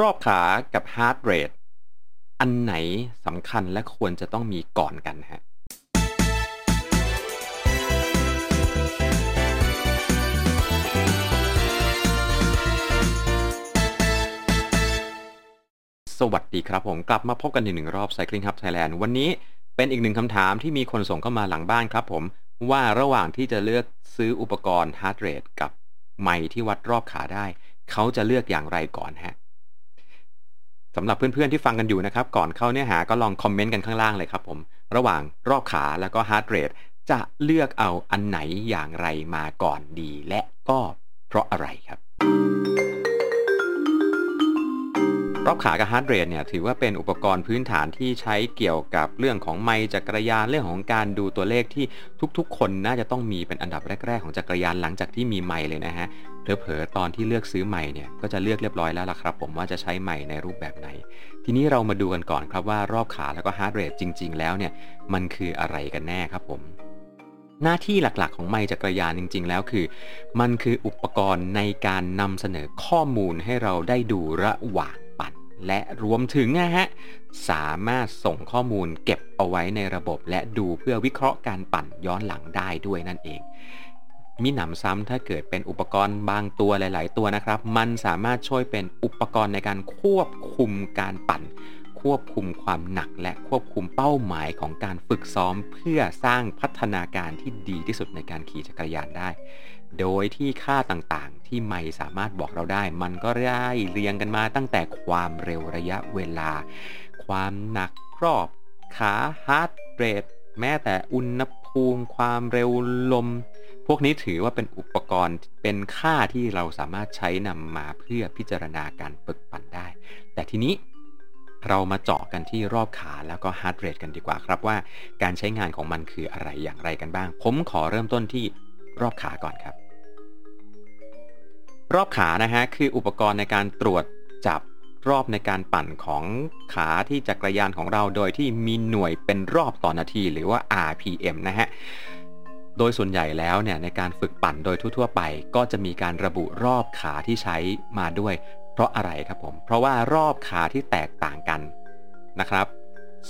รอบขากับ heart rate อันไหนสำคัญและควรจะต้องมีก่อนกันฮะสวัสดีครับผมกลับมาพบกันอีกหนึ่งรอบ Cycling Hub Thailand วันนี้เป็นอีกหนึ่งคำถามที่มีคนส่งเข้ามาหลังบ้านครับผม ว่าระหว่างที่จะเลือกซื้ออุปกรณ์ heart rate กับไมค์ที่วัดรอบขาได้ เขาจะเลือกอย่างไรก่อนฮะ สำหรับเพื่อนๆที่ฟังกันอยู่นะครับ ก่อนเข้าเนื้อหาก็ลองคอมเมนต์กันข้างล่างเลยครับผม ระหว่างรอบขาแล้วก็ฮาร์ดเรทจะเลือกเอาอันไหนอย่างไรมาก่อนดี และก็เพราะอะไรครับ รอบขากับ heart rate เนี่ยถือว่าเป็นอุปกรณ์พื้นฐานที่ใช้เกี่ยวกับเรื่องของไมจักรยานเรื่องของการดูตัวเลขที่ทุกๆ คนน่าจะต้องมีเป็นอันดับแรก ๆ ของจักรยานหลังจากที่มีไมเลยนะฮะเผลอๆตอนที่เลือกซื้อไมค์เนี่ยก็จะเลือกเรียบร้อยแล้วล่ะครับ ผมว่าจะใช้ไมค์ในรูปแบบไหน ทีนี้เรามาดูกันก่อนครับว่ารอบขาแล้วก็ heart rate จริง ๆ แล้วเนี่ยมันคืออะไรกันแน่ครับผมหน้าที่หลักๆ ของไมจักรยานจริง ๆ แล้วคือ มันคืออุปกรณ์ในการนำเสนอข้อมูลให้เราได้ดูระหว่าง และรวมถึงนะฮะสามารถส่งข้อมูลเก็บเอาไว้ในระบบ และดูเพื่อวิเคราะห์การปั่นย้อนหลังได้ด้วยนั่นเองมีหนำซ้ำถ้าเกิดเป็นอุปกรณ์บางตัวหลาย ๆ ตัวนะครับ มันสามารถช่วยเป็นอุปกรณ์ในการควบคุมการปั่น ควบคุมความหนักและควบคุมเป้าหมายของการฝึกซ้อม เพื่อสร้างพัฒนาการที่ดีที่สุดในการขี่จักรยานได้ โดยที่ค่าต่างๆ ที่ไม่สามารถบอกเราได้ มันก็ได้เรียงกันมาตั้งแต่ความเร็วระยะเวลา ความหนักรอบ ขา heart rate แม้แต่อุณหภูมิความเร็วลม พวกนี้ถือว่าเป็นอุปกรณ์เป็นค่าที่เราสามารถใช้นำมาเพื่อพิจารณาการฝึกปั่นได้ แต่ทีนี้เรามาเจาะกันที่รอบขาแล้วก็ heart rate กันดีกว่าครับว่า การใช้งานของมันคืออะไรอย่างไรกันบ้าง ผมขอเริ่มต้นที่รอบขาก่อนครับ รอบขานะฮะคืออุปกรณ์ในการตรวจจับรอบในการปั่นของขาที่จักรยานของเราโดยที่มีหน่วยเป็นรอบต่อนาทีหรือว่า RPM นะฮะ โดยส่วนใหญ่แล้วเนี่ยในการฝึกปั่นโดยทั่วๆไป ก็จะมีการระบุรอบขาที่ใช้มาด้วย เพราะอะไรครับผม เพราะว่ารอบขาที่แตกต่างกันนะครับ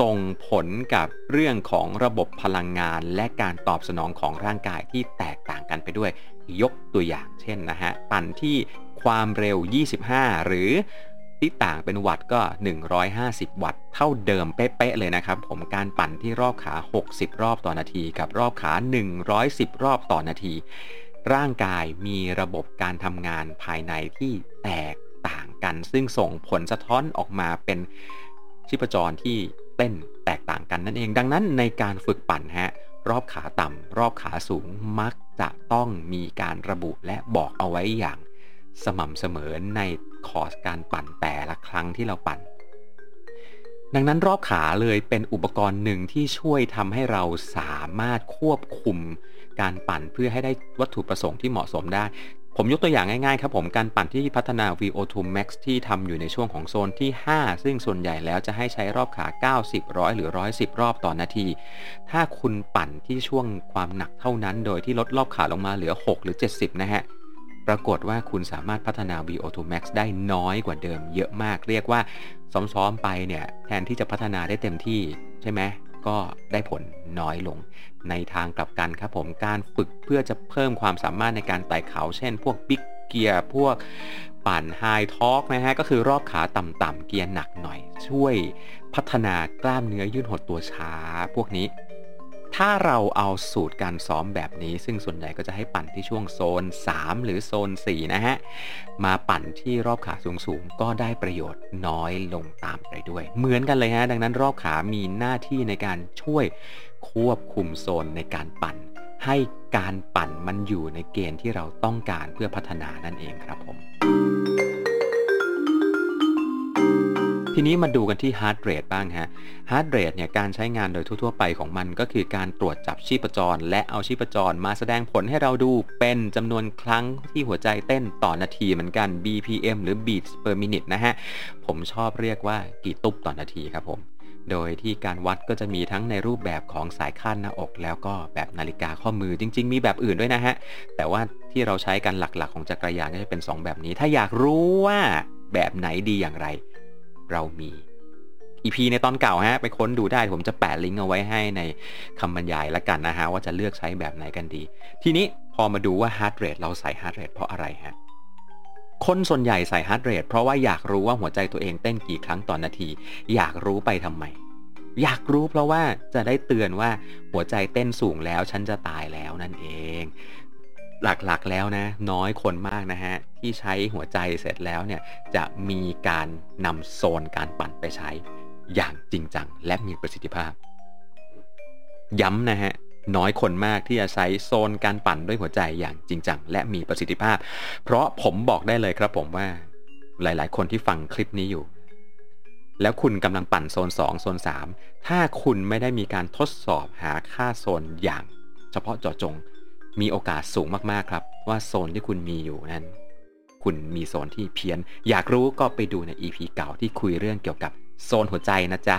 ส่งผลกับเรื่องของระบบพลังงานและการตอบสนองของร่างกายที่แตกต่างกันไปด้วย ยกตัวอย่างเช่นนะฮะ ปั่นที่ความเร็ว 25 หรือที่ต่างเป็นวัตต์ก็ 150 วัตต์ เท่าเดิมเป๊ะๆเลยนะครับ ผมการปั่นที่รอบขา 60 รอบต่อนาที กับรอบขา 110 รอบต่อนาที ร่างกายมีระบบการทำงานภายในที่แตกต่างกัน ซึ่งส่งผลสะท้อนออกมาเป็นชีพจรที่ เต้นแตกต่างกันนั่นเอง ดังนั้นในการฝึกปั่นฮะรอบขาต่ำรอบขาสูงมักจะต้องมีการระบุและบอกเอาไว้อย่างสม่ำเสมอในคอร์สการปั่นแต่ละครั้งที่เราปั่น ดังนั้นรอบขาเลยเป็นอุปกรณ์หนึ่งที่ช่วยทำให้เราสามารถควบคุมการปั่นเพื่อให้ได้วัตถุประสงค์ที่เหมาะสมได้ ผมยกตัวอย่างง่ายๆครับผมการปั่นที่พัฒนา VO2 Max ที่ทำอยู่ในช่วงของโซนที่ 5 ซึ่งส่วนใหญ่แล้วจะให้ใช้รอบขา 90 100 หรือ 110 รอบต่อนาที ถ้าคุณปั่นที่ช่วงความหนักเท่านั้น โดยที่ลดรอบขาลงมาเหลือ 6 หรือ 70 นะฮะ ปรากฏว่าคุณสามารถพัฒนา VO2 Max ได้น้อยกว่าเดิมเยอะมาก เรียกว่าซ้อมๆไปเนี่ยแทนที่จะพัฒนาได้เต็มที่ใช่ไหม ก็ได้ผลน้อยลง ในทางกลับกันครับผมการฝึกเพื่อจะเพิ่มความสามารถในการไต่เขา เช่น พวกบิ๊กเกียร์พวกปั่นไฮทอกนะฮะก็คือรอบขาต่ำๆเกียร์หนักหน่อย ช่วยพัฒนากล้ามเนื้อยืดหดตัวช้า พวกนี้ ถ้าเราเอาสูตรการซ้อมแบบนี้ ซึ่งส่วนใหญ่ก็จะให้ปั่นที่ช่วงโซน 3 หรือโซน 4 นะฮะ มาปั่นที่รอบขาสูงๆ ก็ได้ประโยชน์น้อยลงตามไปด้วย เหมือนกันเลยฮะ ดังนั้นรอบขามีหน้าที่ในการช่วยควบคุมโซนในการปั่น ให้การปั่นมันอยู่ในเกณฑ์ที่เราต้องการเพื่อพัฒนานั่นเองครับผม ทีนี้มาดูกันที่ heart rate บ้างฮะ heart rate เนี่ยการใช้งานโดยทั่วๆไปของมันก็คือการตรวจจับชีพจร และเอาชีพจรมาแสดงผลให้เราดูเป็นจำนวนครั้งที่หัวใจเต้นต่อนาทีเหมือนกัน BPM หรือ beats per minute นะฮะ ผมชอบเรียกว่ากี่ตุ๊บต่อนาทีครับผม โดยที่การวัดก็จะมีทั้งในรูปแบบของสายคาดหน้าอก แล้วก็แบบนาฬิกาข้อมือจริง ๆ มีแบบอื่นด้วยนะฮะ แต่ว่าที่เราใช้กันหลักๆ ของจักรยานก็จะเป็น 2 แบบนี้ ถ้าอยากรู้ว่าแบบไหนดีอย่างไร เรามี EP ในตอนเก่าฮะ ไปค้นดูได้ผมจะแปะลิงก์เอาไว้ให้ในคำบรรยายละกันนะฮะ ว่าจะเลือกใช้แบบไหนกันดี ทีนี้พอมาดูว่า heart rate เราใส่ heart rate เพราะอะไรฮะคนส่วนใหญ่ใส่ heart rate เพราะว่าอยากรู้ว่าหัวใจตัวเองเต้นกี่ครั้งต่อนนาที อยากรู้ไปทำไมอยากรู้เพราะว่าจะได้เตือนว่าหัวใจเต้นสูงแล้วฉันจะตายแล้วนั่นเอง หลักๆแล้วนะ น้อยคนมากนะฮะ ที่ใช้หัวใจเสร็จแล้วเนี่ย จะมีการนำโซนการปั่นไปใช้ อย่างจริงจัง และมีประสิทธิภาพ ย้ำนะฮะ น้อยคนมากที่จะใช้โซนการปั่นด้วยหัวใจอย่างจริงจัง และมีประสิทธิภาพ เพราะผมบอกได้เลยครับผมว่าหลาย ๆ คนที่ฟังคลิปนี้อยู่ แล้วคุณกำลังปั่นโซน 2 โซน 3 ถ้าคุณไม่ได้มีการทดสอบหาค่าโซนอย่างเฉพาะเจาะจง มีโอกาสสูงมากๆครับ ว่าโซนที่คุณมีอยู่นั้น คุณมีโซนที่เพี้ยน อยากรู้ก็ไปดูใน EP เก่าที่คุยเรื่องเกี่ยวกับโซนหัวใจนะจ๊ะ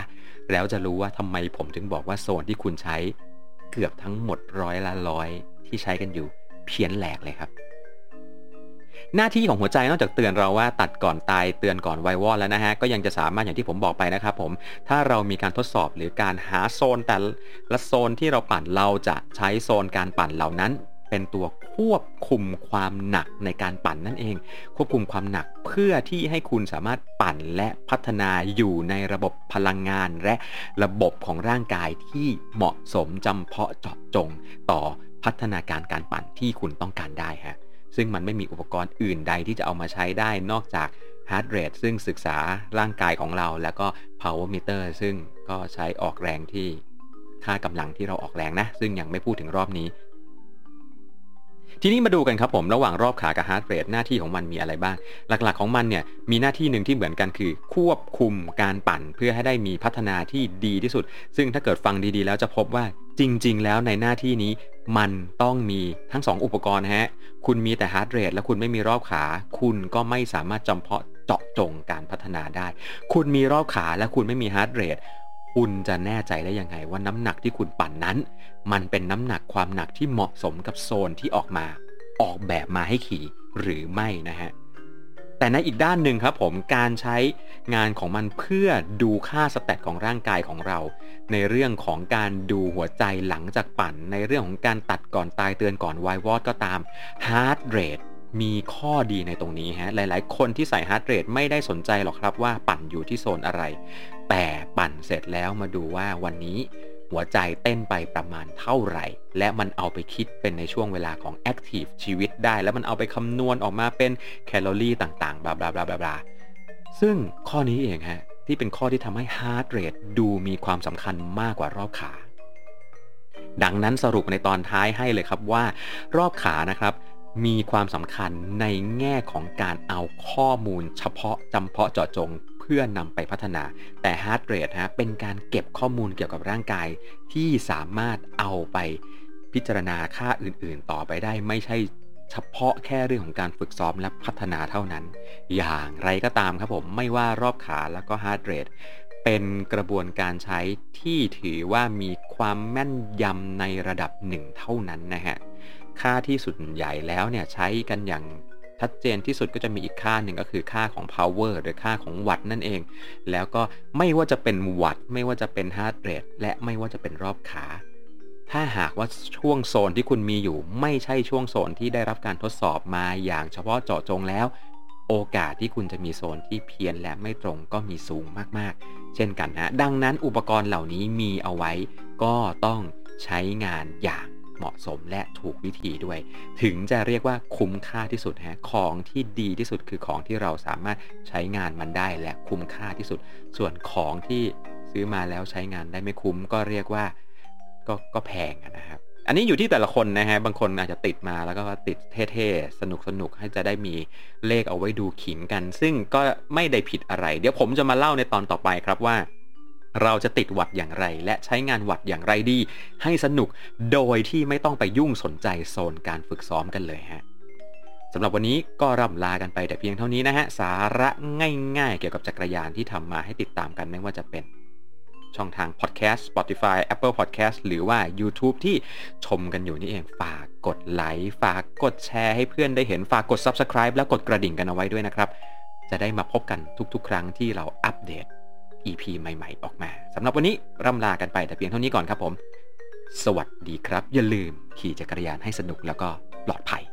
แล้วจะรู้ว่าทำไมผมถึงบอกว่าโซนที่คุณใช้ เกือบทั้งหมดร้อยละร้อยที่ใช้กันอยู่เพี้ยนแหลกเลยครับ หน้าที่ของหัวใจนอกจากเตือนเราว่าตัดก่อนตายเตือนก่อนไววอดแล้วนะฮะก็ยังจะสามารถอย่างที่ผมบอกไปนะครับผมถ้าเรามีการทดสอบหรือการหาโซนแต่ละโซนที่เราปั่นเราจะใช้โซนการปั่นเหล่านั้นเป็นตัวควบคุมความหนักในการปั่นนั่นเอง ควบคุมความหนักเพื่อที่ให้คุณสามารถปั่นและพัฒนาอยู่ในระบบพลังงาน และระบบของร่างกายที่เหมาะสมจำเพาะเจาะจงต่อพัฒนาการการปั่นที่คุณต้องการได้ฮะ ซึ่งมันไม่มีอุปกรณ์อื่นใดที่จะเอามาใช้ได้นอกจาก heart rate ซึ่งศึกษาร่างกายของเรา แล้วก็ power meter ซึ่งก็ใช้ออกแรงที่ค่ากำลังที่เราออกแรงนะ ซึ่งยังไม่พูดถึงรอบนี้ ทีนี้มาดูกันครับผมระหว่างรอบขากับฮาร์ดเรทหน้าที่ของมันมีอะไรบ้าง หลักๆของมันเนี่ยมีหน้าที่หนึ่งที่เหมือนกันคือ ควบคุมการปั่นเพื่อให้ได้มีพัฒนาที่ดีที่สุด ซึ่งถ้าเกิดฟังดีๆ แล้วจะพบว่าจริง ๆ แล้วในหน้าที่นี้มันต้องมีทั้ง 2 อุปกรณ์ฮะ คุณมีแต่ heart rate และคุณไม่มีรอบขา คุณก็ไม่สามารถจำเพาะเจาะจงการพัฒนาได้ คุณมีรอบขาและคุณไม่มี heart rate คุณจะแน่ใจได้ยังไงว่าน้ำหนักที่คุณปั่นนั้น มันเป็นน้ำหนักความหนักที่เหมาะสมกับโซนที่ออกมา ออกแบบมาให้ขี่หรือไม่นะฮะแต่ในอีกด้านหนึ่งครับผมการใช้งานของมันเพื่อดูค่า stat ของร่างกายของเรา ในเรื่องของการดูหัวใจหลังจากปั่น ในเรื่องของการตัดก่อนตายเตือนก่อนวายวอดก็ตามheart rate มีข้อดีในตรงนี้ฮะ หลายๆ คนที่ใส่ heart rate ไม่ได้สนใจหรอกครับว่าปั่นอยู่ที่โซนอะไร แต่ปั่นเสร็จแล้วมาดูว่าวันนี้หัวใจเต้นไปประมาณเท่าไหร่ และมันเอาไปคิดเป็นในช่วงเวลาของ activity ได้ แล้วมันเอาไปคำนวณออกมาเป็นแคลอรี่ต่างๆ blah blah blah blah ซึ่งข้อนี้เองฮะ ที่เป็นข้อที่ทำให้ heart rate ดูมีความสำคัญมากกว่ารอบขา ดังนั้นสรุปในตอนท้ายให้เลยครับว่า รอบขานะครับ มีความสำคัญในแง่ของการเอาข้อมูลเฉพาะจำเพาะเจาะจงเพื่อนำไปพัฒนา แต่ heart rate ฮะเป็นการเก็บข้อมูลเกี่ยวกับร่างกาย ที่สามารถเอาไปพิจารณาค่าอื่นๆ ต่อไปได้ไม่ใช่เฉพาะแค่เรื่องของการฝึกซ้อมและพัฒนาเท่านั้น อย่างไรก็ตามครับผมไม่ว่ารอบขาแล้วก็ heart rate เเป็นกระบวนการใช้ที่ถือว่ามีความแม่นยำในระดับหนึ่งเท่านั้นนะฮะ ค่าที่สุดใหญ่แล้วเนี่ยใช้กันอย่างชัดเจนที่สุดก็จะมีอีกค่าหนึ่งก็คือค่าของ power หรือค่าของวัตต์นั่นเอง แล้วก็ไม่ว่าจะเป็นวัตต์ไม่ว่าจะเป็น heart rate และไม่ว่าจะเป็นรอบขา ถ้าหากว่าช่วงโซนที่คุณมีอยู่ ไม่ใช่ช่วงโซนที่ได้รับการทดสอบมาอย่างเฉพาะเจาะจงแล้ว โอกาสที่คุณจะมีโซนที่เพี้ยนและไม่ตรงก็มีสูงมากๆ เช่นกันนะ ดังนั้นอุปกรณ์เหล่านี้มีเอาไว้ ก็ต้องใช้งานอย่างเหมาะสมและถูกวิธีด้วย ถึงจะเรียกว่าคุ้มค่าที่สุดฮะของที่ดีที่สุดคือของที่เราสามารถใช้งานมันได้และคุ้มค่าที่สุด ส่วนของที่ซื้อมาแล้วใช้งานได้ไม่คุ้มก็เรียกว่าก็ก็แพงนะครับ อันนี้อยู่ที่แต่ละคนนะฮะ บางคนอาจจะติดมาแล้วก็ติดเท่ๆ สนุกสนุกให้จะได้มีเลขเอาไว้ดูขิงกัน ซึ่งก็ไม่ได้ผิดอะไร เดี๋ยวผมจะมาเล่าในตอนต่อไปครับว่า เราจะติดวัดอย่างไร และใช้งานวัดอย่างไรดี ให้สนุกโดยที่ไม่ต้องไปยุ่งสนใจโซนการฝึกซ้อมกันเลยฮะสำหรับวันนี้ก็ร่ำลากันไปแต่เพียงเท่านี้นะฮะ สาระง่ายๆ เกี่ยวกับจักรยานที่ทำมาให้ติดตามกันไม่ว่าจะเป็น ช่องทาง Podcast Spotify Apple Podcast หรือว่า YouTube ที่ชมกันอยู่นี่เองฝากกดไลค์ฝากกดแชร์ให้เพื่อนได้เห็นฝากกด Subscribe แล้วกดกระดิ่งกันเอาไว้ด้วยนะครับ จะได้มาพบกันทุกๆ ครั้งที่เราอัปเดต EP ใหม่ๆ ออกมาสำหรับวันนี้ร่ำลากันไปแต่เพียงเท่านี้ก่อนครับผม สวัสดีครับ อย่าลืมขี่จักรยานให้สนุกแล้วก็ปลอดภัย